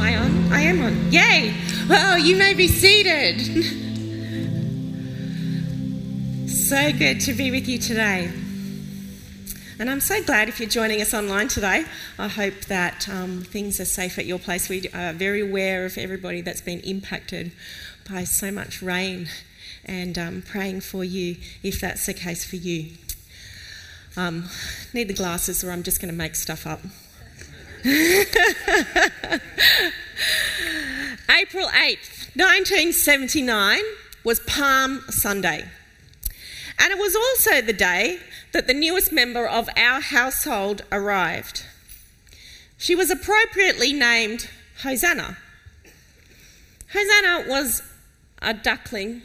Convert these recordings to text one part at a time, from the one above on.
Am I on? I am on. Yay! Well, you may be seated. so good to be with you today. And I'm so glad if you're joining us online today. I hope that um, things are safe at your place. We are very aware of everybody that's been impacted by so much rain and um, praying for you if that's the case for you. Um, need the glasses or I'm just going to make stuff up. April 8th, 1979 was Palm Sunday. And it was also the day that the newest member of our household arrived. She was appropriately named Hosanna. Hosanna was a duckling,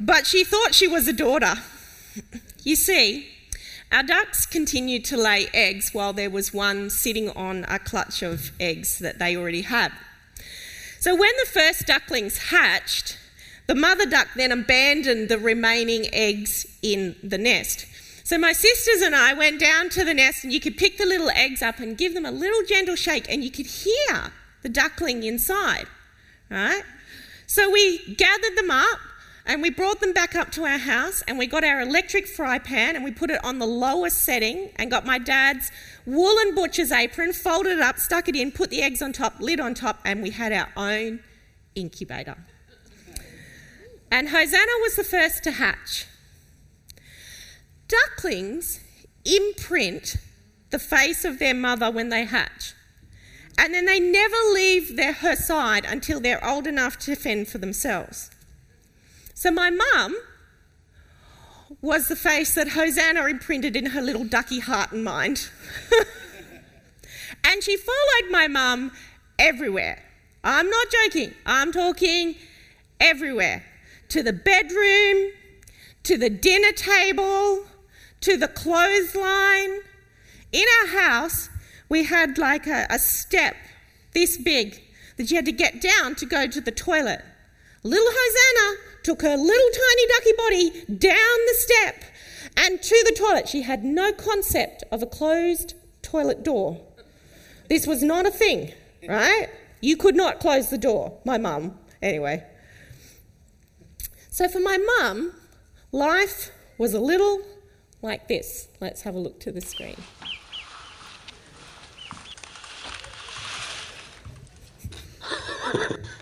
but she thought she was a daughter. You see, our ducks continued to lay eggs while there was one sitting on a clutch of eggs that they already had. So when the first ducklings hatched, the mother duck then abandoned the remaining eggs in the nest. So my sisters and I went down to the nest, and you could pick the little eggs up and give them a little gentle shake, and you could hear the duckling inside, right? So we gathered them up and we brought them back up to our house and we got our electric fry pan and we put it on the lowest setting and got my dad's woolen butcher's apron, folded it up, stuck it in, put the eggs on top, lid on top, and we had our own incubator. And Hosanna was the first to hatch. Ducklings imprint the face of their mother when they hatch. And then they never leave their, her side until they're old enough to fend for themselves. So my mum was the face that Hosanna imprinted in her little ducky heart and mind. and she followed my mum everywhere. I'm not joking, I'm talking everywhere to the bedroom, to the dinner table, to the clothesline. In our house, we had like a, a step this big that you had to get down to go to the toilet. Little Hosanna took her little tiny ducky body down the step and to the toilet. She had no concept of a closed toilet door. This was not a thing, right? You could not close the door. My mum, anyway. So for my mum, life was a little like this. Let's have a look to the screen.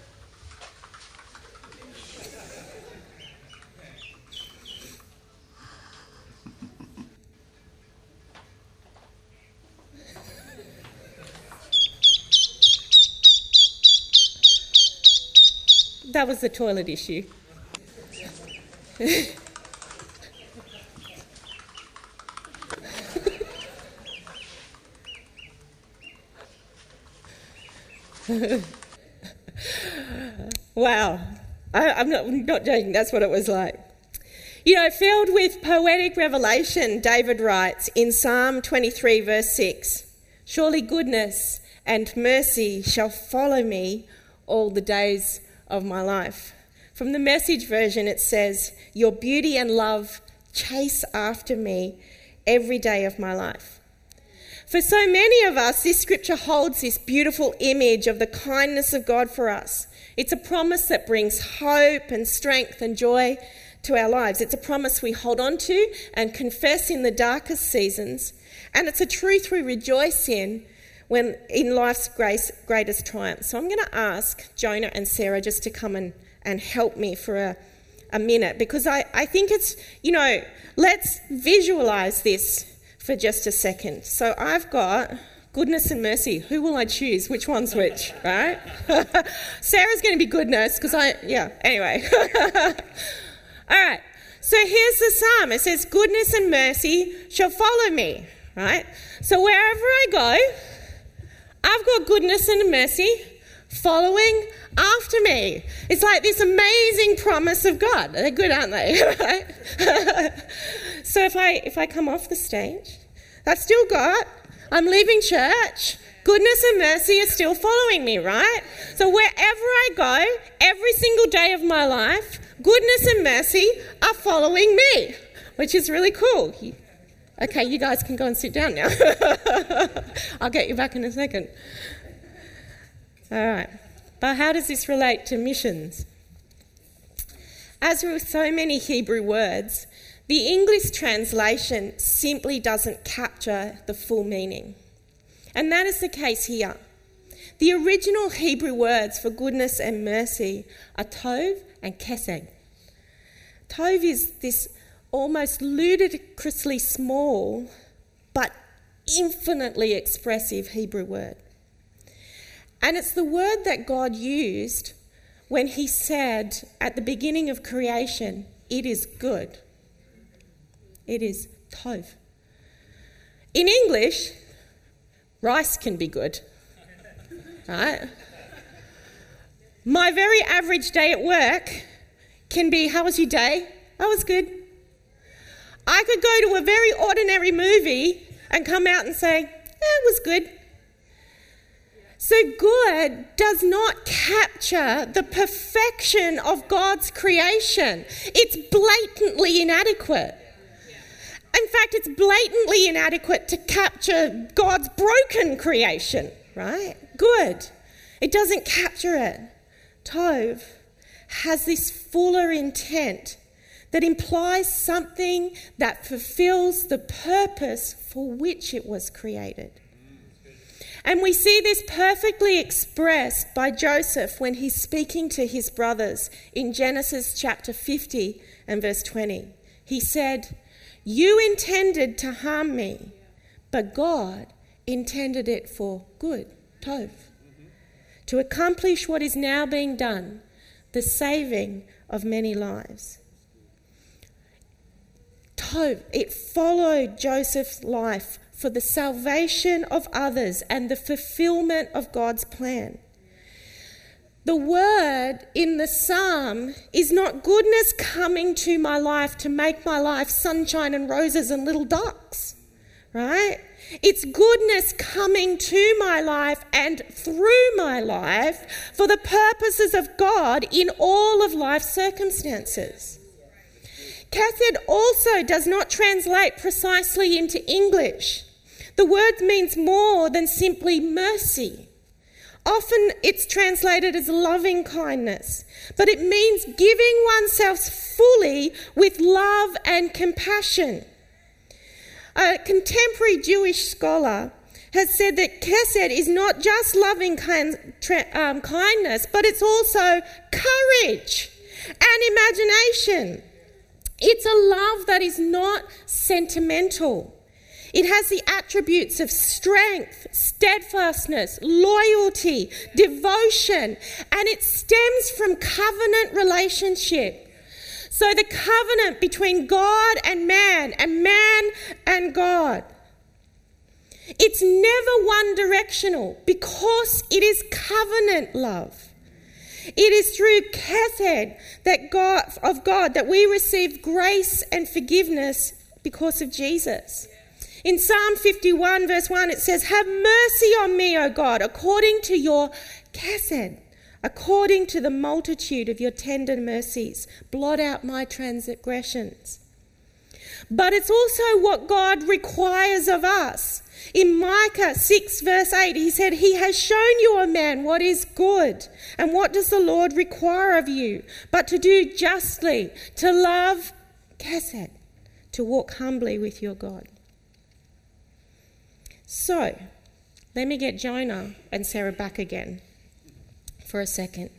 that was the toilet issue. wow. I, am not, not joking, that's what it was like. You know, filled with poetic revelation, David writes in Psalm 23, verse 6 Surely goodness and mercy shall follow me all the days of my life. From the message version, it says, Your beauty and love chase after me every day of my life. For so many of us, this scripture holds this beautiful image of the kindness of God for us. It's a promise that brings hope and strength and joy to our lives. It's a promise we hold on to and confess in the darkest seasons. And it's a truth we rejoice in when in life's grace, greatest triumph. So I'm going to ask Jonah and Sarah just to come and, and help me for a, a minute because I, I think it's, you know, let's visualize this for just a second. So I've got goodness and mercy. Who will I choose? Which one's which, right? Sarah's going to be goodness because I, yeah, anyway. All right. So here's the psalm it says, Goodness and mercy shall follow me, right? So wherever I go, I've got goodness and mercy following after me. It's like this amazing promise of God. They're good, aren't they? so if I if I come off the stage, I've still got I'm leaving church. Goodness and mercy are still following me, right? So wherever I go, every single day of my life, goodness and mercy are following me, which is really cool. Okay, you guys can go and sit down now. I'll get you back in a second. All right. But how does this relate to missions? As with so many Hebrew words, the English translation simply doesn't capture the full meaning. And that is the case here. The original Hebrew words for goodness and mercy are tov and kesed. Tov is this almost ludicrously small but infinitely expressive Hebrew word. And it's the word that God used when He said at the beginning of creation, It is good. It is tov. In English, rice can be good, right? My very average day at work can be, How was your day? I was good. Could go to a very ordinary movie and come out and say, eh, It was good. So, good does not capture the perfection of God's creation. It's blatantly inadequate. In fact, it's blatantly inadequate to capture God's broken creation, right? Good. It doesn't capture it. Tov has this fuller intent that implies something that fulfills the purpose for which it was created. And we see this perfectly expressed by Joseph when he's speaking to his brothers in Genesis chapter 50 and verse 20. He said, You intended to harm me, but God intended it for good, Tov, to accomplish what is now being done, the saving of many lives. Tov, it followed Joseph's life for the salvation of others and the fulfillment of God's plan. The word in the psalm is not goodness coming to my life to make my life sunshine and roses and little ducks, right? It's goodness coming to my life and through my life for the purposes of God in all of life's circumstances. Chesed also does not translate precisely into English. The word means more than simply mercy. Often it's translated as loving kindness, but it means giving oneself fully with love and compassion. A contemporary Jewish scholar has said that Kesed is not just loving kind, um, kindness, but it's also courage and imagination. It's a love that is not sentimental. It has the attributes of strength, steadfastness, loyalty, devotion, and it stems from covenant relationship. So, the covenant between God and man, and man and God. It's never one directional because it is covenant love. It is through Kesed that God, of God that we receive grace and forgiveness because of Jesus. In Psalm 51, verse 1, it says, Have mercy on me, O God, according to your kesed, according to the multitude of your tender mercies. Blot out my transgressions. But it's also what God requires of us. In Micah 6, verse 8, he said, He has shown you, O man, what is good. And what does the Lord require of you? But to do justly, to love kesed, to walk humbly with your God. So, let me get Jonah and Sarah back again for a second.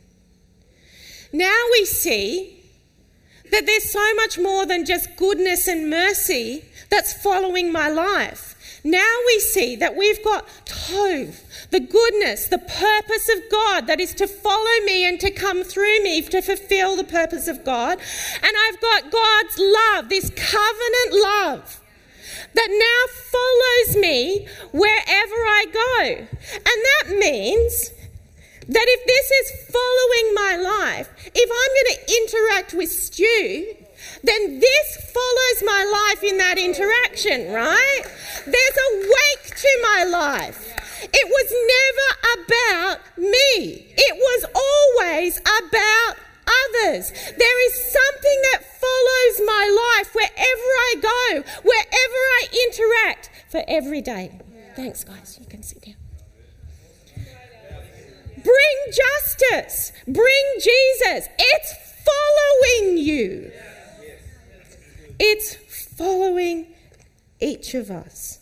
Now we see that there's so much more than just goodness and mercy that's following my life. Now we see that we've got Tov, the goodness, the purpose of God that is to follow me and to come through me to fulfill the purpose of God. And I've got God's love, this covenant love that now follows me wherever I go. And that means that if this is following my life, if I'm going to interact with Stu, then this follows my life in that interaction, right? There's a wake to my life. It was never about me, it was always about others. There is something that follows my life wherever I go, wherever I interact for every day. Thanks, guys. You can sit down. Bring justice. Bring Jesus. It's following you. It's following each of us.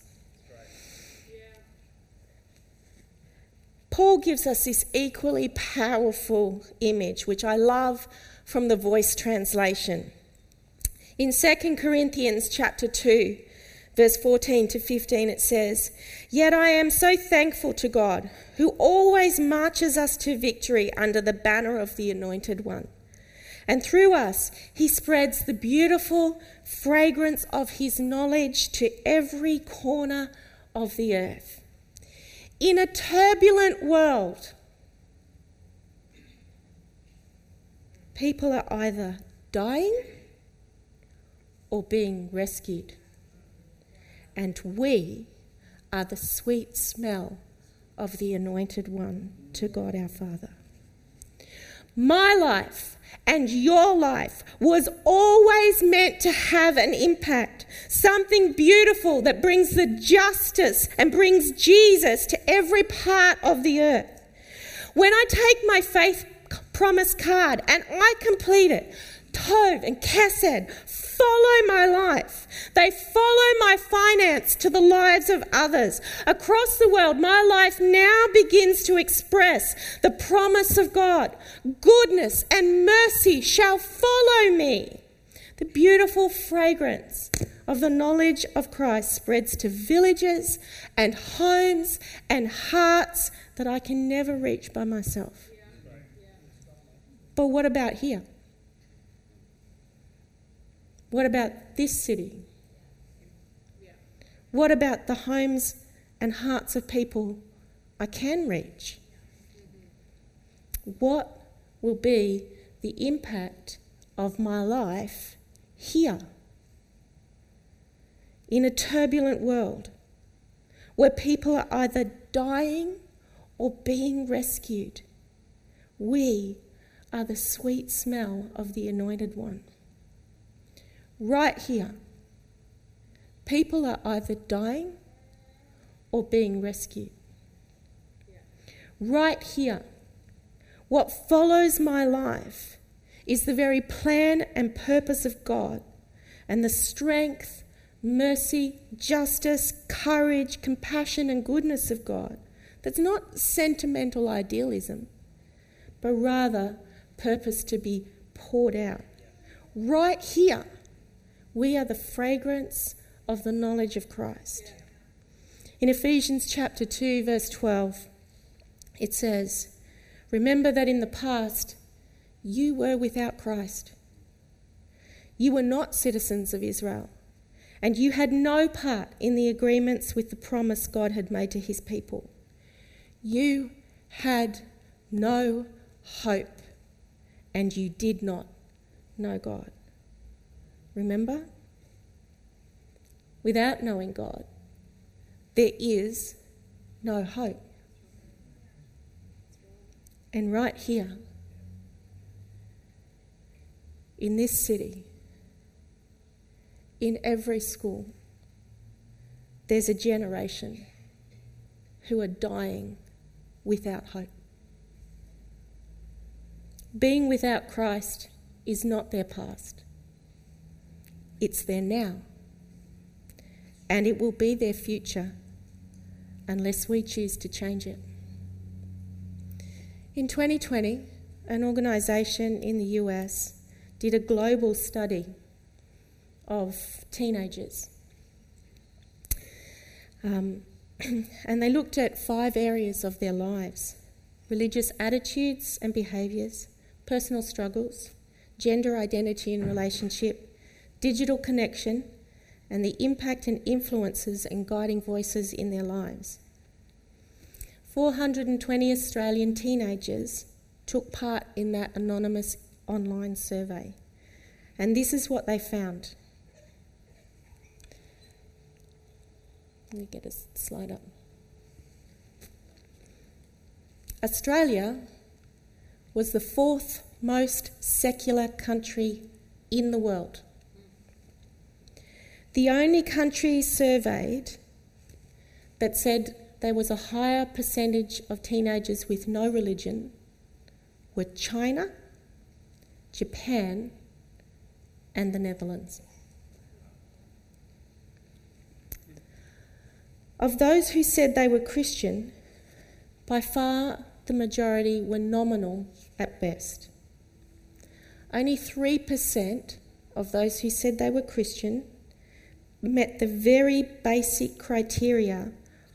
Paul gives us this equally powerful image, which I love from the voice translation. In 2 Corinthians chapter 2, verse 14 to 15, it says, Yet I am so thankful to God, who always marches us to victory under the banner of the Anointed One. And through us, he spreads the beautiful fragrance of his knowledge to every corner of the earth. In a turbulent world, people are either dying or being rescued. And we are the sweet smell of the Anointed One to God our Father. My life and your life was always meant to have an impact, something beautiful that brings the justice and brings Jesus to every part of the earth. When I take my faith promise card and I complete it, Tov and Kesed follow my life. They follow my finance to the lives of others. Across the world, my life now begins to express the promise of God. Goodness and mercy shall follow me. The beautiful fragrance of the knowledge of Christ spreads to villages and homes and hearts that I can never reach by myself. But what about here? What about this city? What about the homes and hearts of people I can reach? What will be the impact of my life here? In a turbulent world where people are either dying or being rescued, we are the sweet smell of the Anointed One right here, people are either dying or being rescued. Right here, what follows my life is the very plan and purpose of God and the strength, mercy, justice, courage, compassion, and goodness of God. That's not sentimental idealism, but rather purpose to be poured out. Right here, we are the fragrance of the knowledge of Christ. In Ephesians chapter 2, verse 12, it says, Remember that in the past you were without Christ. You were not citizens of Israel, and you had no part in the agreements with the promise God had made to his people. You had no hope, and you did not know God. Remember? Without knowing God, there is no hope. And right here, in this city, in every school, there's a generation who are dying without hope. Being without Christ is not their past. It's there now. And it will be their future unless we choose to change it. In 2020, an organisation in the US did a global study of teenagers. Um, and they looked at five areas of their lives religious attitudes and behaviours, personal struggles, gender identity and relationship, digital connection, and the impact and influences and guiding voices in their lives. 420 Australian teenagers took part in that anonymous online survey, and this is what they found. Let me get a slide up. Australia was the fourth most secular country in the world the only country surveyed that said there was a higher percentage of teenagers with no religion were China, Japan, and the Netherlands. Of those who said they were Christian, by far the majority were nominal at best. Only 3% of those who said they were Christian met the very basic criteria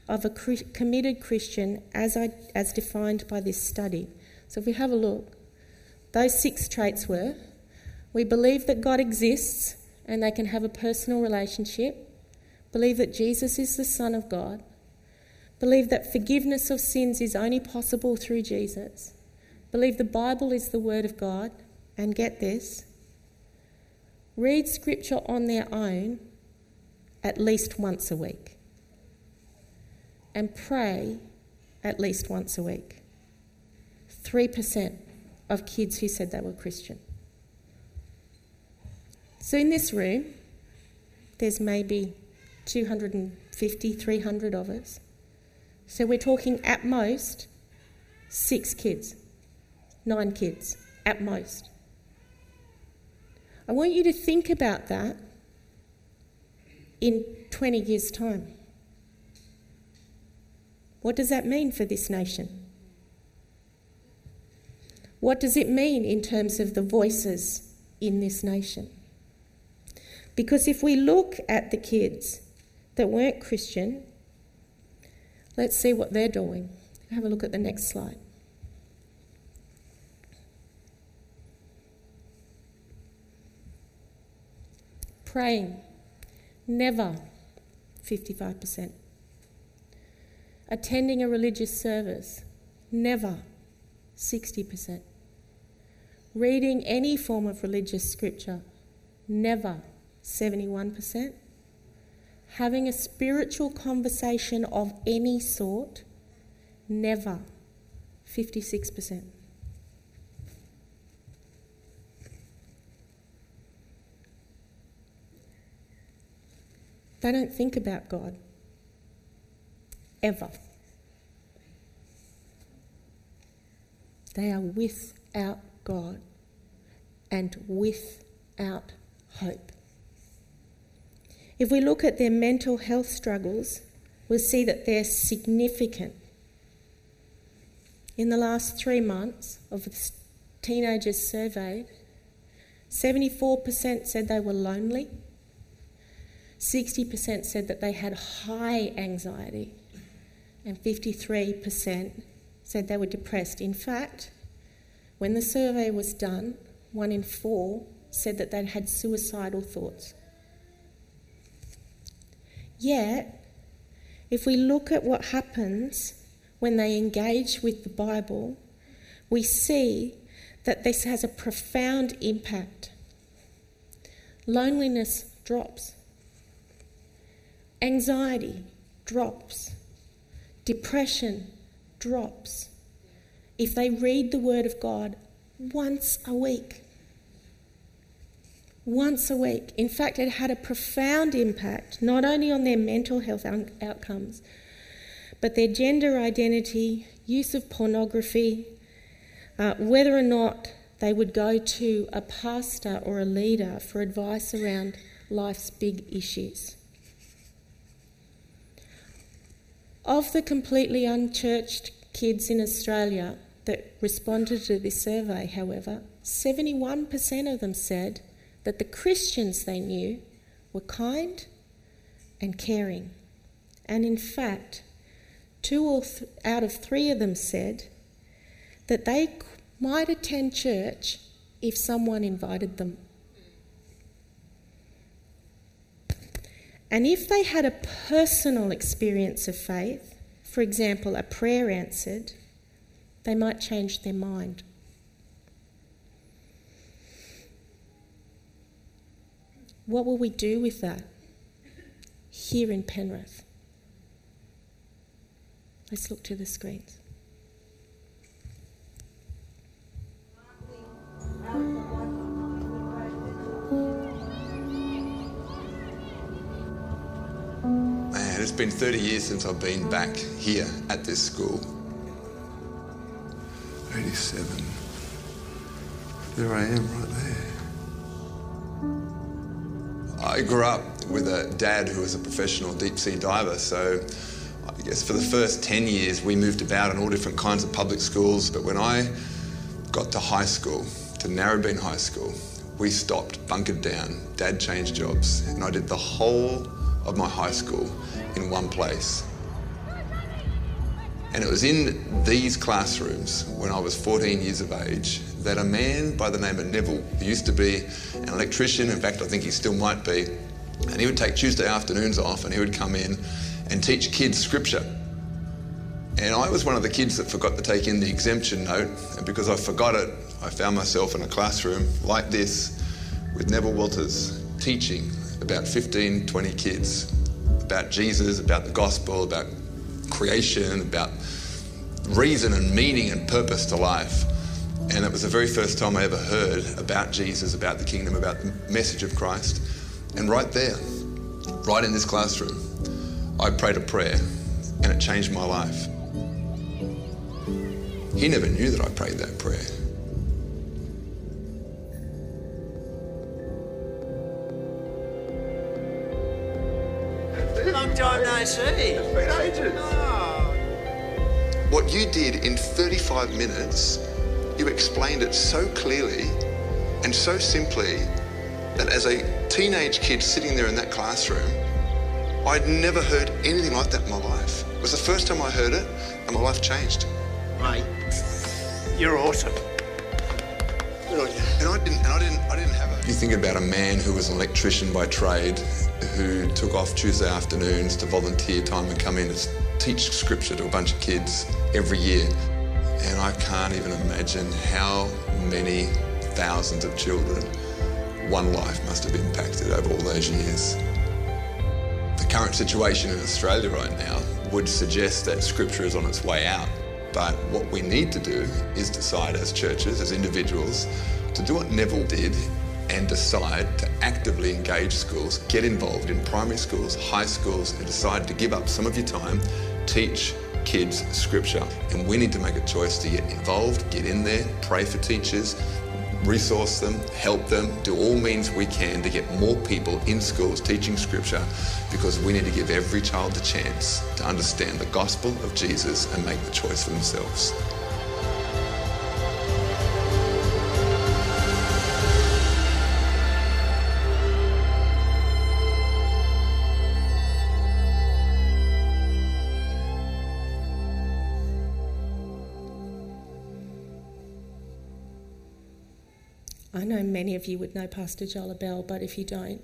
of a committed Christian as, I, as defined by this study. So if we have a look, those six traits were we believe that God exists and they can have a personal relationship, believe that Jesus is the Son of God, believe that forgiveness of sins is only possible through Jesus, believe the Bible is the Word of God, and get this read Scripture on their own at least once a week, and pray at least once a week. 3% of kids who said they were Christian. So in this room, there's maybe 250, 300 of us. So we're talking at most six kids, nine kids, at most. I want you to think about that in 20 years' time. What does that mean for this nation? What does it mean in terms of the voices in this nation? Because if we look at the kids that weren't Christian, let's see what they're doing. Have a look at the next slide. Praying, never 55%. Attending a religious service, never 60%. Reading any form of religious scripture, never 71%. Having a spiritual conversation of any sort, never 56%. They don't think about God. Ever. They are without God and without hope. If we look at their mental health struggles, we'll see that they're significant. In the last three months of the teenagers surveyed, 74% said they were lonely, 60% said that they had high anxiety, and 53% said they were depressed. In fact, when the survey was done, one in four said that they'd had suicidal thoughts. Yet, if we look at what happens when they engage with the Bible, we see that this has a profound impact. Loneliness drops, anxiety drops, depression drops if they read the Word of God once a week. Once a week. In fact, it had a profound impact not only on their mental health outcomes, but their gender identity, use of pornography, uh, whether or not they would go to a pastor or a leader for advice around life's big issues. Of the completely unchurched kids in Australia that responded to this survey, however, 71% of them said that the Christians they knew were kind and caring. And in fact, two th- out of three of them said that they might attend church if someone invited them. And if they had a personal experience of faith, for example, a prayer answered, they might change their mind. What will we do with that here in Penrith? Let's look to the screens. Been 30 years since I've been back here at this school. 87. There I am right there. I grew up with a dad who was a professional deep sea diver, so I guess for the first 10 years we moved about in all different kinds of public schools. But when I got to high school, to Narrabeen High School, we stopped, bunkered down, dad changed jobs, and I did the whole of my high school in one place. And it was in these classrooms when I was 14 years of age that a man by the name of Neville, who used to be an electrician, in fact, I think he still might be, and he would take Tuesday afternoons off and he would come in and teach kids scripture. And I was one of the kids that forgot to take in the exemption note, and because I forgot it, I found myself in a classroom like this with Neville Walters teaching about 15, 20 kids about Jesus, about the gospel, about creation, about reason and meaning and purpose to life. And it was the very first time I ever heard about Jesus, about the kingdom, about the message of Christ. And right there, right in this classroom, I prayed a prayer and it changed my life. He never knew that I prayed that prayer. Long time no see. It's been ages. Oh, What you did in 35 minutes, you explained it so clearly and so simply that as a teenage kid sitting there in that classroom, I'd never heard anything like that in my life. It was the first time I heard it, and my life changed. mate, you're awesome. Good on you. And I didn't. And I didn't. I didn't have a. You think about a man who was an electrician by trade, who took off Tuesday afternoons to volunteer time and come in and teach scripture to a bunch of kids every year. And I can't even imagine how many thousands of children one life must have impacted over all those years. The current situation in Australia right now would suggest that scripture is on its way out. But what we need to do is decide as churches, as individuals, to do what Neville did and decide to actively engage schools, get involved in primary schools, high schools, and decide to give up some of your time, teach kids scripture. And we need to make a choice to get involved, get in there, pray for teachers, resource them, help them, do all means we can to get more people in schools teaching scripture because we need to give every child the chance to understand the gospel of Jesus and make the choice for themselves. I know many of you would know Pastor Joel A'Bell, but if you don't,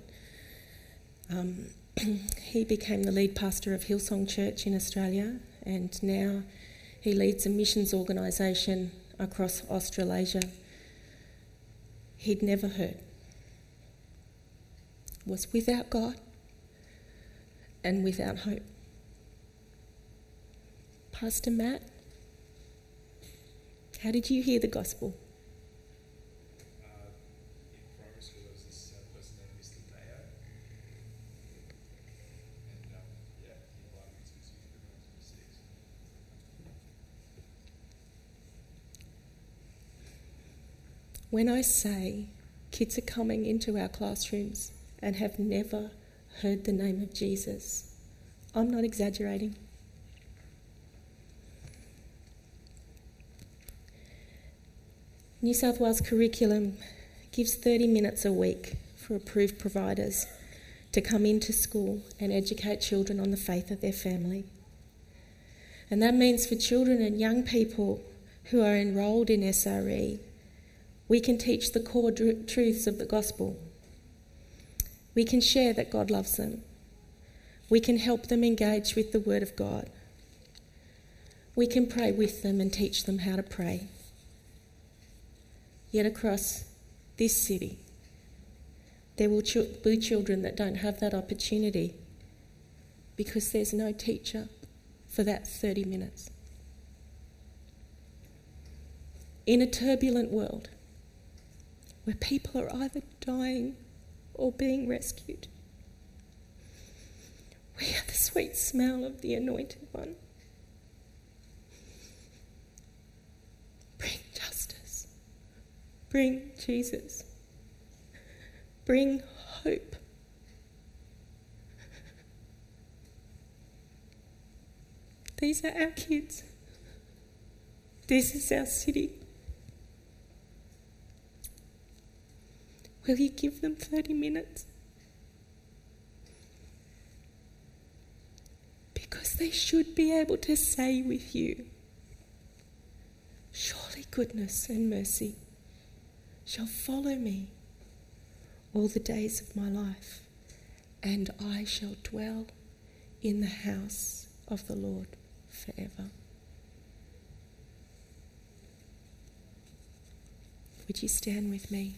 um, he became the lead pastor of Hillsong Church in Australia, and now he leads a missions organisation across Australasia. He'd never heard, was without God and without hope. Pastor Matt, how did you hear the gospel? uh, in primary school, there was this uh, person named Mr. Mayo. And um, yeah, he invited me to his youth group when I was in year six. When I say kids are coming into our classrooms and have never heard the name of Jesus, I'm not exaggerating. New South Wales curriculum gives 30 minutes a week for approved providers to come into school and educate children on the faith of their family. And that means for children and young people who are enrolled in SRE, we can teach the core dr- truths of the gospel. We can share that God loves them. We can help them engage with the Word of God. We can pray with them and teach them how to pray. Yet across this city, there will be children that don't have that opportunity because there's no teacher for that 30 minutes. In a turbulent world where people are either dying or being rescued, We are the sweet smell of the anointed one. Bring justice. Bring Jesus. Bring hope. These are our kids. This is our city. Will you give them 30 minutes? Because they should be able to say with you, Surely goodness and mercy shall follow me all the days of my life, and I shall dwell in the house of the Lord forever. Would you stand with me?